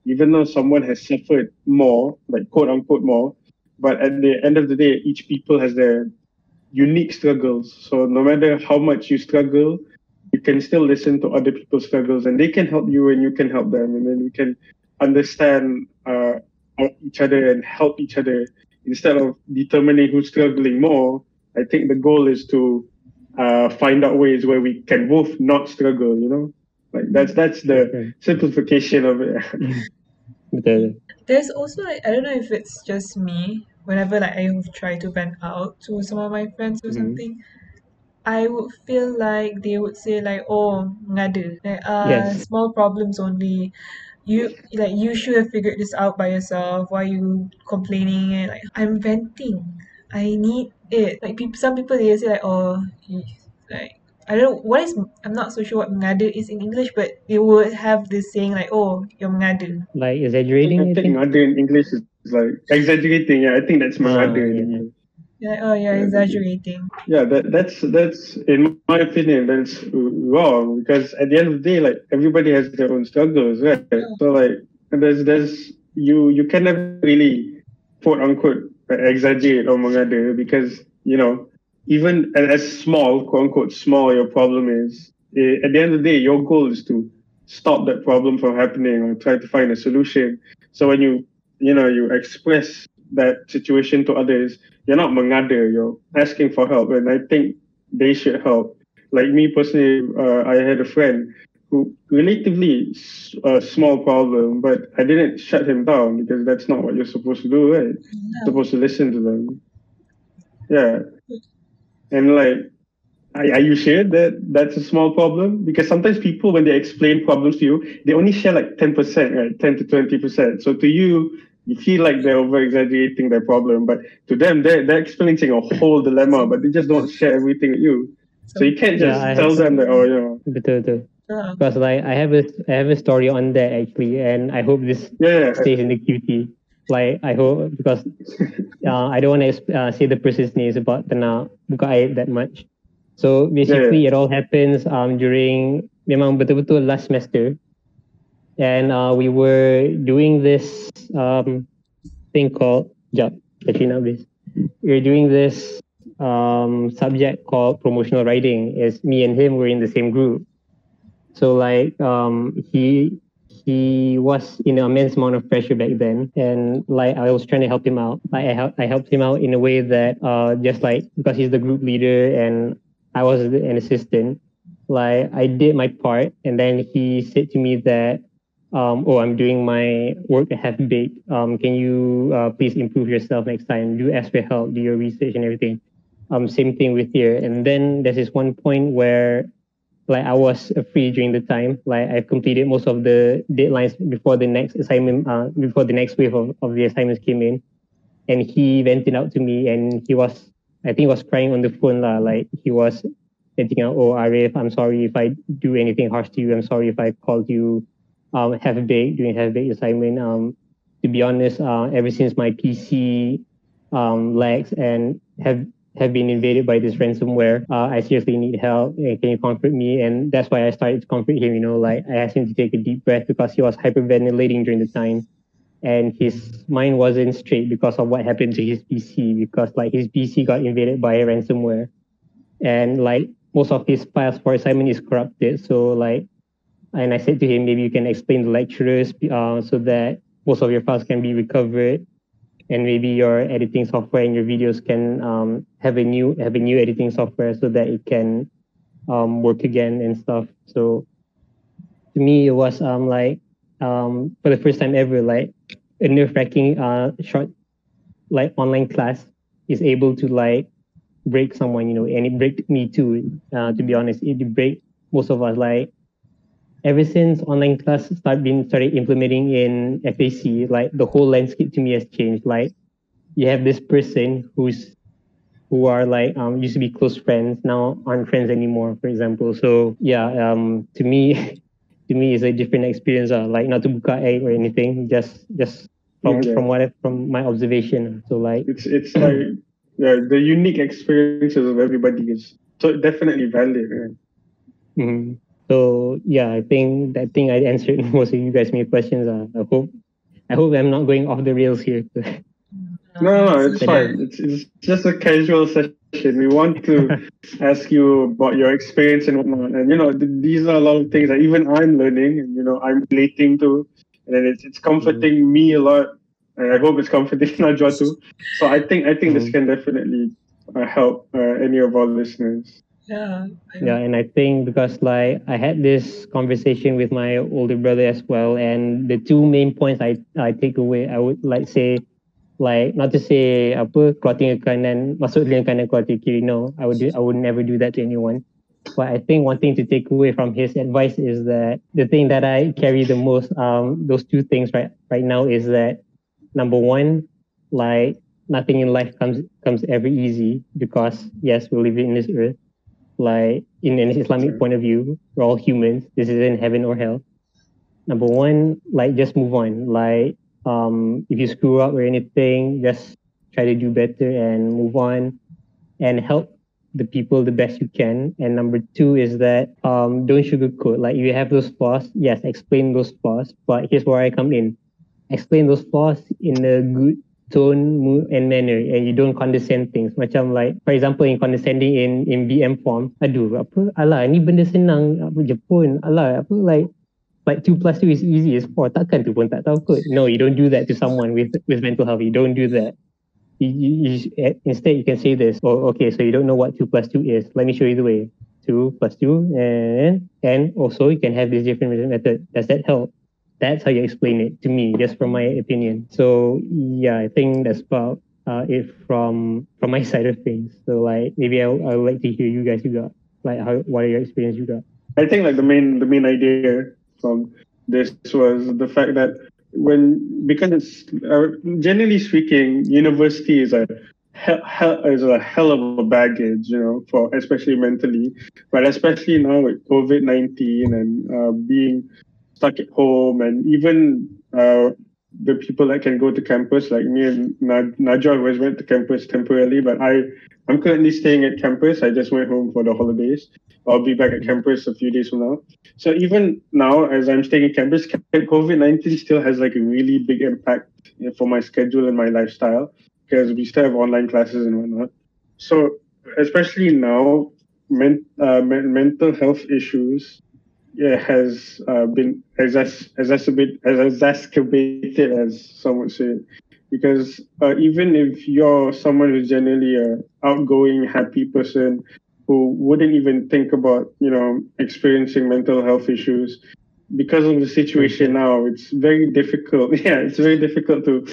even though someone has suffered more, like quote unquote more, but at the end of the day, each people has their unique struggles. So no matter how much you struggle, you can still listen to other people's struggles, and they can help you, and you can help them, and then we can understand uh, each other and help each other instead of determining who's struggling more. I think the goal is to uh, find out ways where we can both not struggle, you know? Like that's that's the okay. simplification of it. okay. There's also like I don't know if it's just me. Whenever like I try to vent out to some of my friends or mm-hmm. something, I would feel like they would say like, "Oh, ngada, like uh, yes. small problems only." You like you should have figured this out by yourself. Why are you complaining? And like I'm venting. I need it. Like people, some people they say like, oh, like I don't know what is. I'm not so sure what mengada is in English, but they would have this saying like, oh, you're mengada. Like exaggerating. I think mengada in English is like exaggerating. Yeah, I think that's mengada. Uh, yeah. Yeah, oh, you're exaggerating. Yeah, that that's that's in my opinion that's wrong because at the end of the day, like everybody has their own struggles, right? So like there's there's you you can never really quote unquote exaggerate or mengada because you know even as small quote unquote small your problem is eh, at the end of the day your goal is to stop that problem from happening or try to find a solution. So when you you know you express that situation to others, you're not mengada, you're asking for help. And I think they should help. Like me personally, uh, I had a friend relatively a uh, small problem, but I didn't shut him down because that's not what you're supposed to do, right? No. supposed to listen to them. Yeah. And like, are, are you sure that that's a small problem? Because sometimes people, when they explain problems to you, they only share like 10%, right? 10 to 20%. So to you, you feel like they're over exaggerating their problem, but to them, they're, they're experiencing a whole dilemma, but they just don't share everything with you. So you can't just yeah, tell them that, oh, you know. Betul, betul. Because like I have a I have a story on that actually, and I hope this yeah, stays in the QT. Like I hope because uh, I don't want to uh, say the person's names about the now buka that much. So basically, yeah, yeah. it all happens um during memang betul-betul last semester and uh, we were doing this um, thing called job catching up this We're doing this um, subject called promotional writing is me and him were in the same group so like um, he he was in an immense amount of pressure back then and like i was trying to help him out like i, help, I helped him out in a way that uh, just like because he's the group leader and i was an assistant like i did my part and then he said to me that um, oh, I'm doing my work half baked. Um, can you uh, please improve yourself next time? Do ask for help, do your research and everything. Um, same thing with here. And then there's this one point where like I was free during the time. Like I completed most of the deadlines before the next assignment, uh, before the next wave of, of the assignments came in. And he vented out to me and he was, I think he was crying on the phone. La, like he was venting out, oh, Arif, I'm sorry if I do anything harsh to you. I'm sorry if I called you um, half baked doing half baked assignment. Um, to be honest, uh, ever since my PC um, lags and have have been invaded by this ransomware, uh, I seriously need help. Can you comfort me? And that's why I started to comfort him. You know, like I asked him to take a deep breath because he was hyperventilating during the time, and his mind wasn't straight because of what happened to his PC. Because like his PC got invaded by ransomware, and like most of his files for assignment is corrupted. So like and I said to him, maybe you can explain the lecturers uh, so that most of your files can be recovered, and maybe your editing software and your videos can um, have a new have a new editing software so that it can um, work again and stuff. So to me, it was um, like um, for the first time ever, like a nerve wracking uh, short like online class is able to like break someone, you know, and it break me too. Uh, to be honest, it break most of us. Like ever since online class start being started implementing in FAC, like the whole landscape to me has changed. Like you have this person who's who are like um used to be close friends now aren't friends anymore, for example. So yeah, um to me to me it's a different experience. Uh, like not to buka egg or anything, just just from yeah. from what I, from my observation. So like it's it's like yeah, the unique experiences of everybody is so definitely valid. Right? Mm-hmm. So yeah, I think that thing I answered most of you guys' my questions. Uh, I hope I hope I'm not going off the rails here. no, no, it's fine. It's, it's just a casual session. We want to ask you about your experience and whatnot. And you know, th- these are a lot of things that even I'm learning and you know I'm relating to. And it's it's comforting mm-hmm. me a lot. And I hope it's comforting Najwa too. So I think I think mm-hmm. this can definitely uh, help uh, any of our listeners. Yeah. Yeah, and I think because like I had this conversation with my older brother as well, and the two main points I I take away, I would like say, like not to say apa keluar tinggal kanan masuk tinggal kanan keluar tinggal kiri. No, I would do, I would never do that to anyone. But I think one thing to take away from his advice is that the thing that I carry the most, um, those two things right right now is that number one, like nothing in life comes comes ever easy because yes, we live in this earth like in an Islamic point of view, we're all humans. This isn't heaven or hell. Number one, like just move on. Like um, if you screw up or anything, just try to do better and move on and help the people the best you can. And number two is that um, don't sugarcoat. Like you have those flaws, yes, explain those flaws. But here's where I come in. Explain those flaws in a good tone, mood, and manner, and you don't condescend things. Macam like, for example, in condescending in in BM form, aduh, apa, alah, ni benda senang, apa je pun, alah, apa, like, like two plus two is easy as four. Takkan tu pun tak tahu kot. No, you don't do that to someone with with mental health. You don't do that. You, you, you, eh, instead, you can say this. Oh, okay, so you don't know what two plus two is. Let me show you the way. Two plus two, and and also you can have this different method. Does that help? That's how you explain it to me, just from my opinion. So yeah, I think that's about uh, it from from my side of things. So like maybe I I would like to hear you guys you got like how what are your experience you got? I think like the main the main idea from this was the fact that when because it's uh, generally speaking, university is a hell, hell is a hell of a baggage, you know, for especially mentally, but especially now with COVID nineteen and uh, being stuck at home, and even uh, the people that can go to campus, like me and Najwa always went to campus temporarily, but I I'm currently staying at campus. I just went home for the holidays. I'll be back at campus a few days from now. So even now, as I'm staying at campus, COVID nineteen still has like a really big impact for my schedule and my lifestyle because we still have online classes and whatnot. So especially now, men, uh, men, mental health issues yeah, has uh, been as exacerbated, as exacerbated as some would say because uh, even if you're someone who's generally a outgoing, happy person who wouldn't even think about, you know, experiencing mental health issues, because of the situation now, it's very difficult. Yeah, it's very difficult to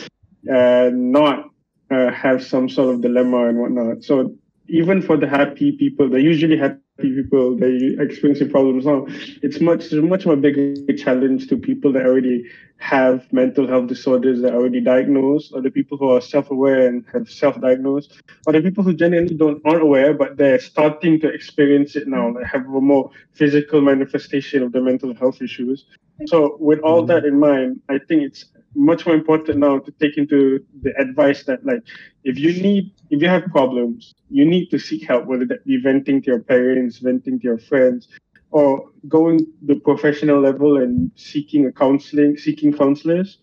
uh, not uh, have some sort of dilemma and whatnot. So even for the happy people, they're usually happy people that are experiencing problems now, it's much much more bigger challenge to people that already have mental health disorders that are already diagnosed, or the people who are self-aware and have self-diagnosed, or the people who genuinely don't aren't aware but they're starting to experience it now, they have a more physical manifestation of the mental health issues. So with all mm-hmm. that in mind, I think it's much more important now to take into the advice that like if you need if you have problems you need to seek help whether that be venting to your parents venting to your friends or going the professional level and seeking a counseling seeking counselors.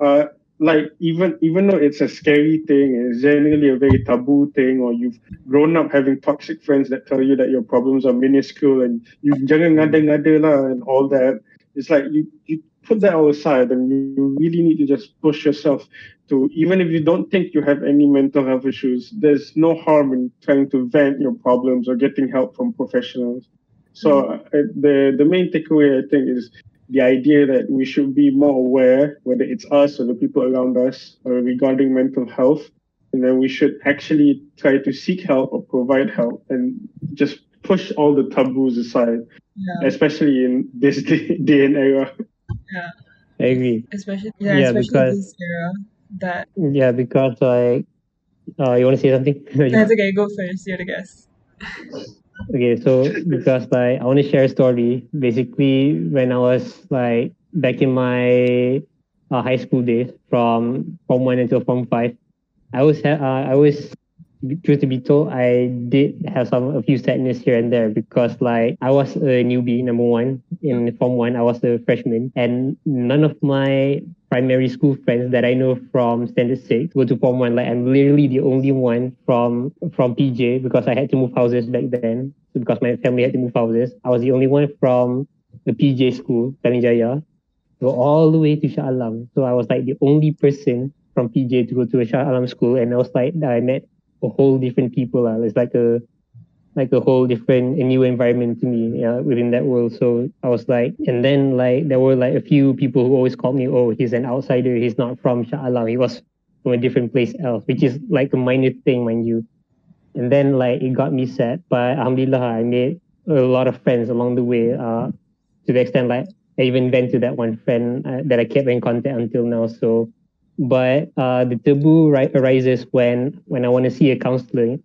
Uh like even even though it's a scary thing it's generally a very taboo thing or you've grown up having toxic friends that tell you that your problems are minuscule and you jangan ngada-ngada and all that it's like you, you put that all aside and you really need to just push yourself to even if you don't think you have any mental health issues there's no harm in trying to vent your problems or getting help from professionals. So uh, the the main takeaway i think is the idea that we should be more aware whether it's us or the people around us uh, regarding mental health. And then we should actually try to seek help or provide help and just push all the taboos aside yeah. especially in this day, day and era yeah. I agree. Especially yeah, yeah especially because, this era that Yeah, because like uh you wanna say something? That's okay, go first, you're the guest. okay, so because like I wanna share a story. Basically when I was like back in my uh, high school days from form one until form five, I was ha- uh, I was truth to be told, I did have some a few sadness here and there because like I was a newbie, number one in form one. I was a freshman, and none of my primary school friends that I know from standard six go to form one. Like I'm literally the only one from from PJ because I had to move houses back then. Because my family had to move houses, I was the only one from the PJ school, Petaling Jaya, go all the way to Shah Alam. So I was like the only person from PJ to go to a Shah Alam school, and I was like I met a whole different people. Uh. It's like a like a whole different a new environment to me yeah, within that world. So I was like, and then like there were like a few people who always called me, oh, he's an outsider. He's not from Shah Alam. He was from a different place else, which is like a minor thing, mind you. And then like it got me sad, but alhamdulillah, I made a lot of friends along the way. Uh, to the extent like I even went to that one friend uh, that I kept in contact until now. So but uh, the taboo ri- arises when when I want to see a counselor,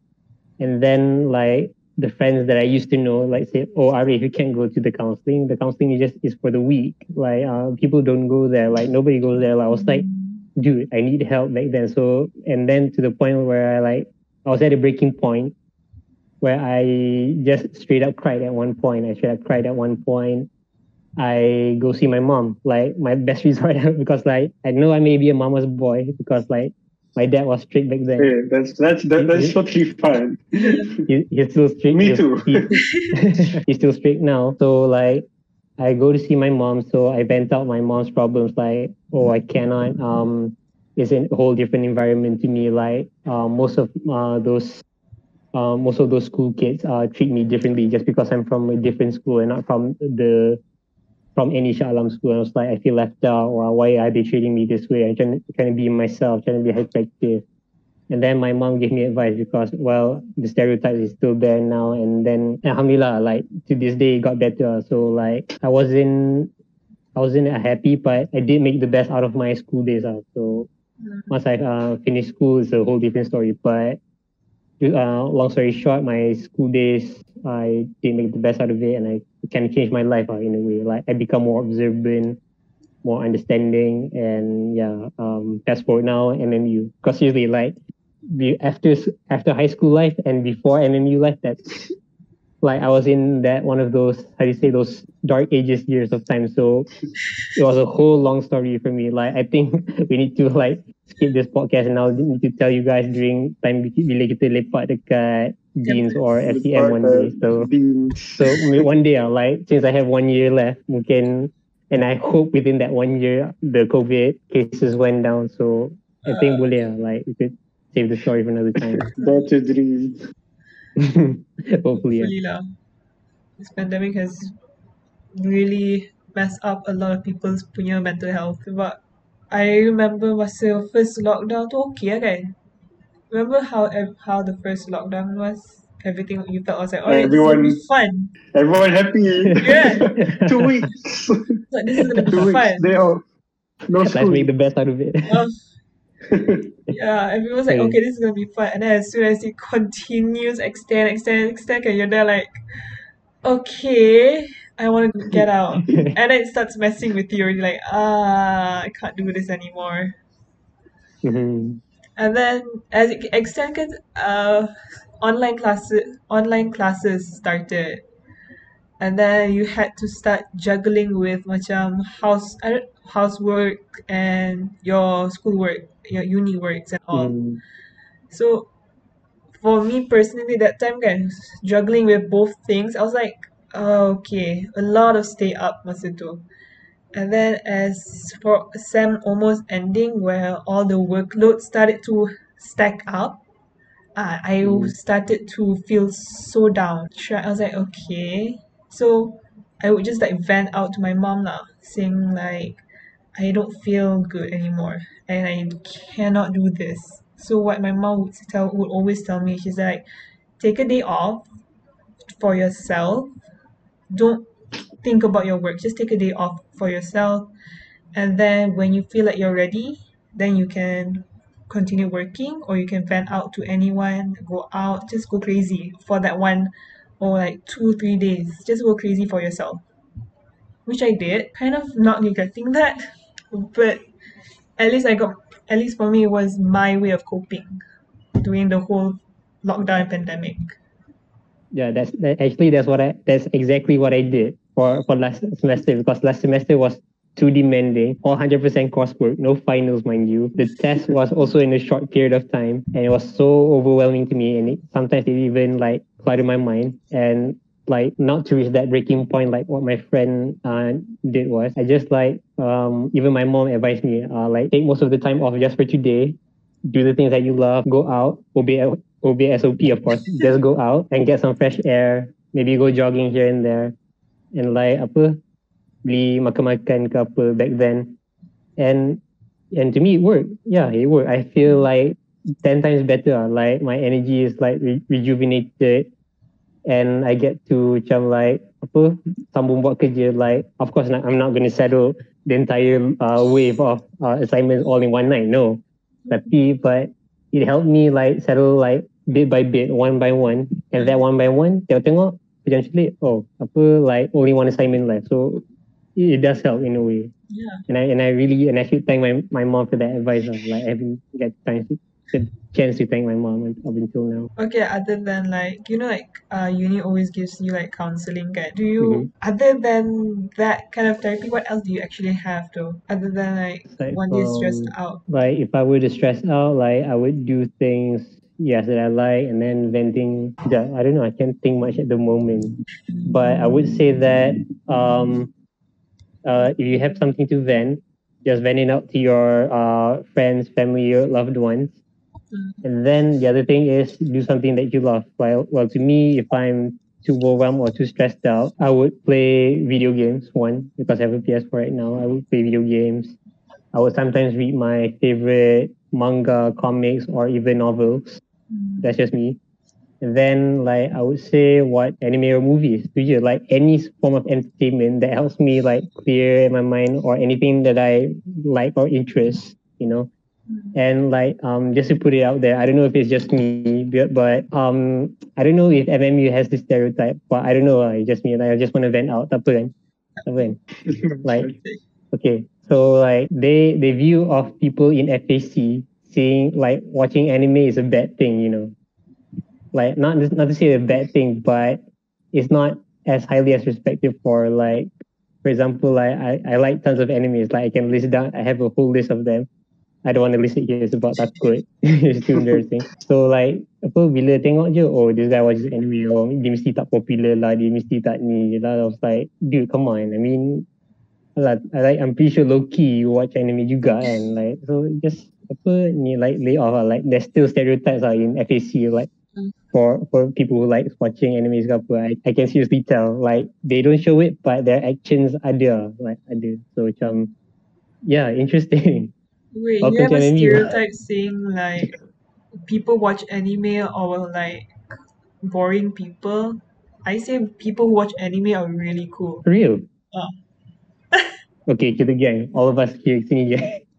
and then like the friends that I used to know, like say, "Oh, Ari, you can't go to the counseling. The counseling is just is for the weak. Like uh, people don't go there. Like nobody goes there." Like, I was like, dude, I need help back then. So, and then to the point where I like, I was at a breaking point where I just straight up cried at one point. I straight up cried at one point. I go see my mom, like my best resort because like I know I may be a mama's boy because like my dad was strict back then. Hey, that's that's that, that's totally fine. He, he's still strict. Me He's- too. he- he's still strict now. So like I go to see my mom, so I vent out my mom's problems like, oh I cannot um it's a whole different environment to me. Like uh, most of uh, those uh, most of those school kids uh, treat me differently just because I'm from a different school and not from the from any Shah Alam school. I was like, I feel left out. Or why are they treating me this way? I'm trying, trying to be myself, trying to be hyperactive. And then my mom gave me advice because, well, the stereotype is still there now. And then, alhamdulillah, like to this day, it got better. So like, I wasn't, I wasn't happy, but I did make the best out of my school days. Uh. So once I uh, finished school, it's a whole different story. But uh, long story short, my school days, I did make the best out of it, and I it kind of changed my life uh, in a way. Like I become more observant, more understanding, and yeah. Um, fast forward now, MMU, because usually like after after high school life and before MMU life, that's like I was in that one of those how do you say those dark ages years of time. So it was a whole long story for me. Like I think we need to like skip this podcast and I'll need to tell you guys during time bila kita lepak dekat Deans or FTM one day. So Beans. so one day, uh, like since I have one year left, we can, and I hope within that one year the COVID cases went down. So I think boleh lah, like we could save the story for another time. That's a dream. Hopefully. Hopefully lah. This pandemic has really messed up a lot of people's punya mental health. But I remember masa first lockdown tu okay lah kan? Remember how how the first lockdown was? Everything you felt was like, oh, this is gonna be Everyone- fun. Everyone happy. Yeah. Two weeks. Like, this is gonna be Two weeks. fun. Day off. No Let's make the best out of it. Yeah, everyone's like, okay, this is gonna be fun. And then as soon as it continues, extend, extend, extend, and you're there like, okay, I want to get out. and then it starts messing with you, and you're like, ah, I can't do this anymore. Mhm. And then as it extended, uh, online classes, online classes started. And then you had to start juggling with macam house housework and your schoolwork, your uni works and all. Mm. So for me personally that time kan juggling with both things I was like oh, okay a lot of stay up masa tu and then as for sem almost ending where all the workload started to stack up uh, I Mm. started to feel so down Sure, I was like okay so I would just like vent out to my mom lah saying like I don't feel good anymore and I cannot do this. So what my mom would tell would always tell me, she's like, take a day off for yourself. Don't think about your work. Just take a day off for yourself. And then when you feel like you're ready, then you can continue working or you can vent out to anyone, go out, just go crazy for that one or like two, three days. Just go crazy for yourself. Which I did, kind of not neglecting that, but at least I got at least for me it was my way of coping during the whole lockdown pandemic. Yeah, that's that, actually that's what I that's exactly what I did for for last semester because last semester was too demanding, all hundred percent coursework, no finals, mind you. The test was also in a short period of time, and it was so overwhelming to me, and it, sometimes it even like cluttered my mind and like not to reach that breaking point like what my friend uh, did was I just like um even my mom advised me uh like take most of the time off just for today do the things that you love, go out, obey obey SOP of course. Just go out and get some fresh air. Maybe go jogging here and there. And like apa beli makan-makan ke apa back then. And and to me it worked. Yeah, it worked. I feel like ten times better. Like my energy is like re- rejuvenated and I get to macam like apa sambung buat kerja like of course I'm not going to settle the entire uh, wave of uh, assignments all in one night no tapi but it helped me like settle like bit by bit one by one and that one by one tengok-tengok celik oh apa like only one assignment left so it, it does help in a way Yeah. And I and I really and I should thank my, my mom for that advice. uh, Like I haven't get time to, the chance to thank my mom up until now. Okay, other than like you know like uh uni always gives you like counseling guide. Do you Mhm. other than that kind of therapy, what else do you actually have though? Other than like Aside when you're stressed out. Like if I were to stress out, like I would do things yes that I like and then venting yeah, I don't know, I can't think much at the moment. But I would say that um uh if you have something to vent, just vent it out to your uh friends, family, your loved ones. And then the other thing is do something that you love. Well well to me if I'm too overwhelmed or too stressed out, I would play video games. One, because I have a PS4 right now. I would play video games. I would sometimes read my favorite manga, comics, or even novels. Mm. That's just me. And then, like, I would say what anime or movies. Do you like any form of entertainment that helps me like clear my mind or anything that I like or interest, you know? Mm. And like, um, just to put it out there, I don't know if it's just me, but, but um, I don't know if MMU has this stereotype, but I don't know. Uh, it's just me, and I just want to vent out. Tak apa kan? Apa kan? Like, Okay, so like they they view of people in FAC seeing like watching anime is a bad thing, you know. Like not not to say a bad thing, but it's not as highly as respected for like, for example, like I, I like tons of animes. Like I can list down, I have a whole list of them. I don't want to list it here it's about that takut. it's too embarrassing. So like apa bila tengok je, oh this guy watches anime, oh dia mesti tak popular lah, dia mesti tak ni lah. I was like, dude, come on. I mean, like, I like I'm pretty sure low key you watch anime juga and like so just apa ni like lay off lah like there's still stereotypes lah in FAC like Mm. for for people who like watching animes ke apa I, I can seriously tell like they don't show it but their actions ada like ada so macam yeah interesting Wait, Welcome you have a MMU. stereotype saying like people watch anime or like boring people. I say people who watch anime are really cool. real Oh. okay kita gang all of us here sini gang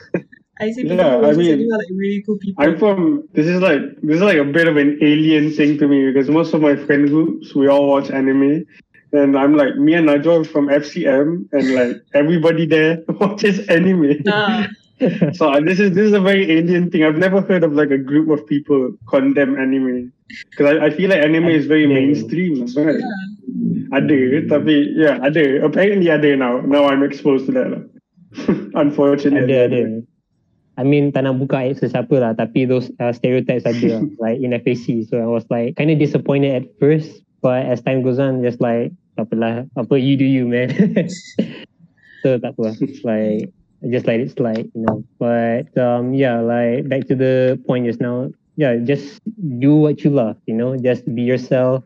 I say people Yeah, who I watch mean, anime are like really cool people. I'm from. This is like this is like a bit of an alien thing to me because most of my friend groups we all watch anime, and I'm like me and Najwa from FCM, and like everybody there watches anime. Ah, so uh, this is this is a very alien thing. I've never heard of like a group of people condemn anime because I, I feel like anime is very Yeah. mainstream, right? yeah. Ada, tapi yeah, ada. Apparently ada now. Now I'm exposed to that. lah. Unfortunately. ada ada I mean tak nak buka aib sesiapa lah tapi those uh, stereotypes ada lah, like in FAC so I was like kind of disappointed at first but as time goes on just like tak apalah apa you do you man. So tak apa. Lah. like I just let it slide you know. But um yeah like back to the point just now. Yeah just do what you love you know. Just be yourself.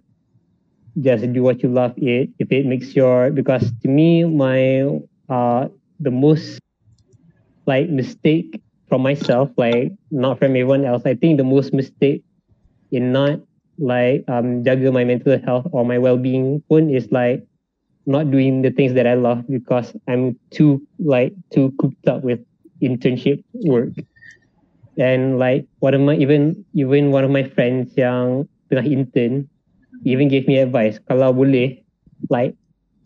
Just do what you love. It if it makes your because to me my uh the most like mistake from myself, like not from everyone else. I think the most mistake in not like um my mental health or my well-being pun is like not doing the things that I love because I'm too like too cooped up with internship work. And like one of my even even one of my friends yang intern even gave me advice kalau boleh like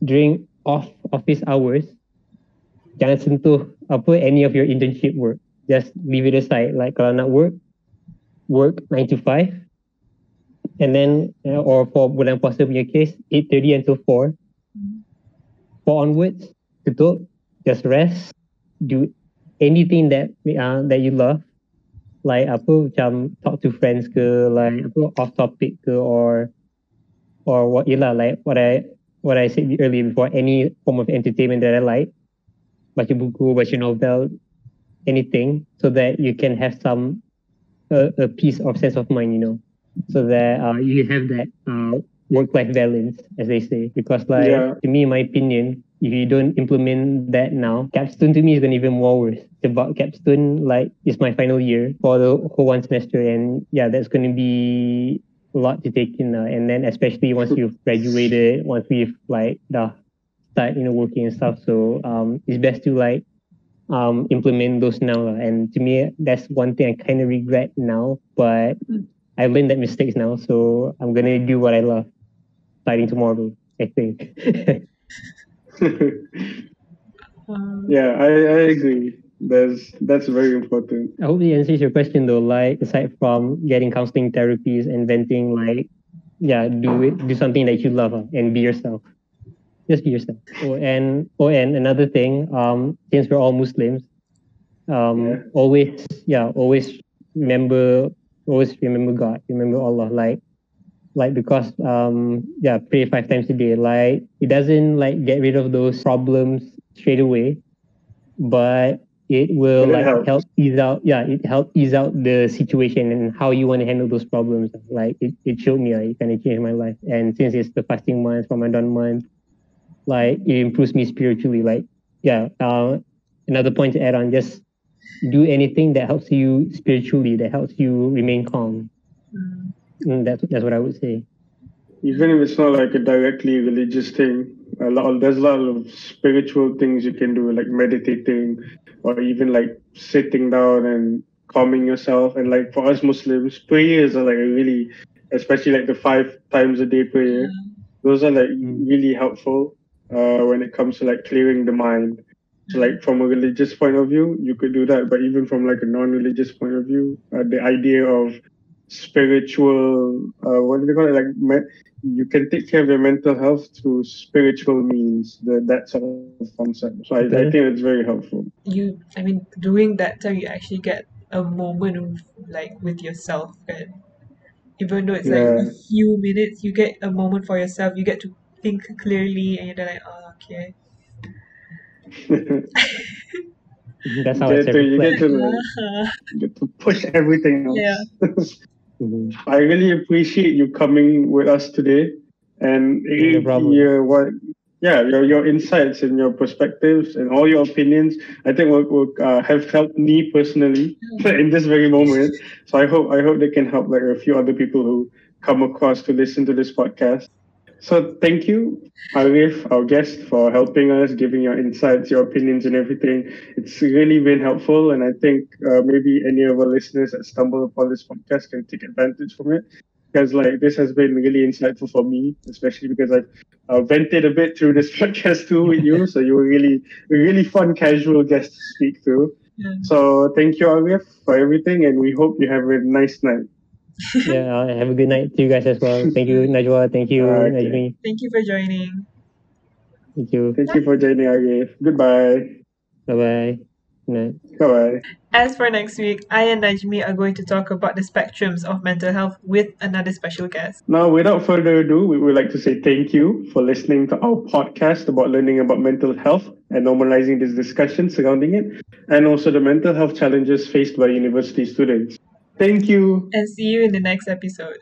during off office hours jangan sentuh apa any of your internship work just leave it aside. Like kalau nak work work 9 to 5 and then uh, or for bulan puasa punya case 8.30 until 4 4 onwards tutup just rest do anything that uh, that you love. Like apa macam talk to friends ke like apa off topic ke or or what yelah like what I what I said earlier before any form of entertainment that I like. Baca buku baca novel anything so that you can have some uh, a piece of sense of mind you know so that uh, you have that uh, work life balance as they say. Because like Yeah. to me in my opinion if you don't implement that now capstone to me is going to even more worse. About capstone like it's my final year for the whole one semester and yeah that's going to be a lot to take in uh, and then especially once you've graduated once we've like dah start you know working and stuff. So um it's best to like um implement those now and to me that's one thing i kind of regret now but i learned that mistakes now so i'm gonna do what i love starting tomorrow i think Um, Yeah, I, I agree. There's that's very important. I hope it answers your question though. Like aside from getting counseling therapies and venting, like yeah, do it, do something that you love uh, and be yourself. Just be yourself. Oh, and oh, and another thing, um, since we're all Muslims, um, Yeah. always yeah, always remember, always remember God, remember Allah. Like, like because um, yeah, pray five times a day. Like it doesn't like get rid of those problems straight away, but it will it like helps. help ease out yeah it help ease out the situation and how you want to handle those problems like it, it showed me like, it kind of changed my life and since it's the fasting month ramadan month like it improves me spiritually like yeah uh, another point to add on just do anything that helps you spiritually that helps you remain calm mm, Mm, that's that's what i would say Even if it's not like a directly religious thing, a lot there's a lot of spiritual things you can do, like meditating, or even like sitting down and calming yourself. And like for us Muslims, prayers are like a really, especially like the five times a day prayer. Those are like Mm. really helpful uh, when it comes to like clearing the mind. So like from a religious point of view, you could do that, but even from like a non-religious point of view, uh, the idea of spiritual, uh, what do they call it? Like me- you can take care of your mental health through spiritual means. The, that sort of concept. So I, I think it's very helpful. you, I mean, doing that time, you actually get a moment of, like with yourself. Kan? Even though it's like a few minutes, you get a moment for yourself. You get to think clearly, and you're like, oh, okay. that's how i get say to, you get to, like, get to push everything else. Yeah. Mhm. I really appreciate you coming with us today, and No problem. your what, yeah, your your insights and your perspectives and all your opinions. I think will, will uh, have helped me personally in this very moment. So I hope I hope they can help like a few other people who come across to listen to this podcast. So thank you, Arif, our guest, for helping us, giving your insights, your opinions, and everything. It's really been helpful, and I think uh, maybe any of our listeners that stumble upon this podcast can take advantage from it. Because like this has been really insightful for me, especially because I've uh, vented a bit through this podcast too with you. So you were really, really fun, casual guest to speak to. Yeah. So thank you, Arif, for everything, and we hope you have a nice night. Yeah have a good night to you guys as well thank you najwa thank you Okay. najmi Thank you for joining. thank you Thank you for joining, Arif. Goodbye. bye bye Bye bye. As for next week, I and Najmi are going to talk about the spectrums of mental health with another special guest. Now, without further ado, we would like to say thank you for listening to our podcast about learning about mental health and normalizing this discussion surrounding it, and also the mental health challenges faced by university students. Thank you. And see you in the next episode.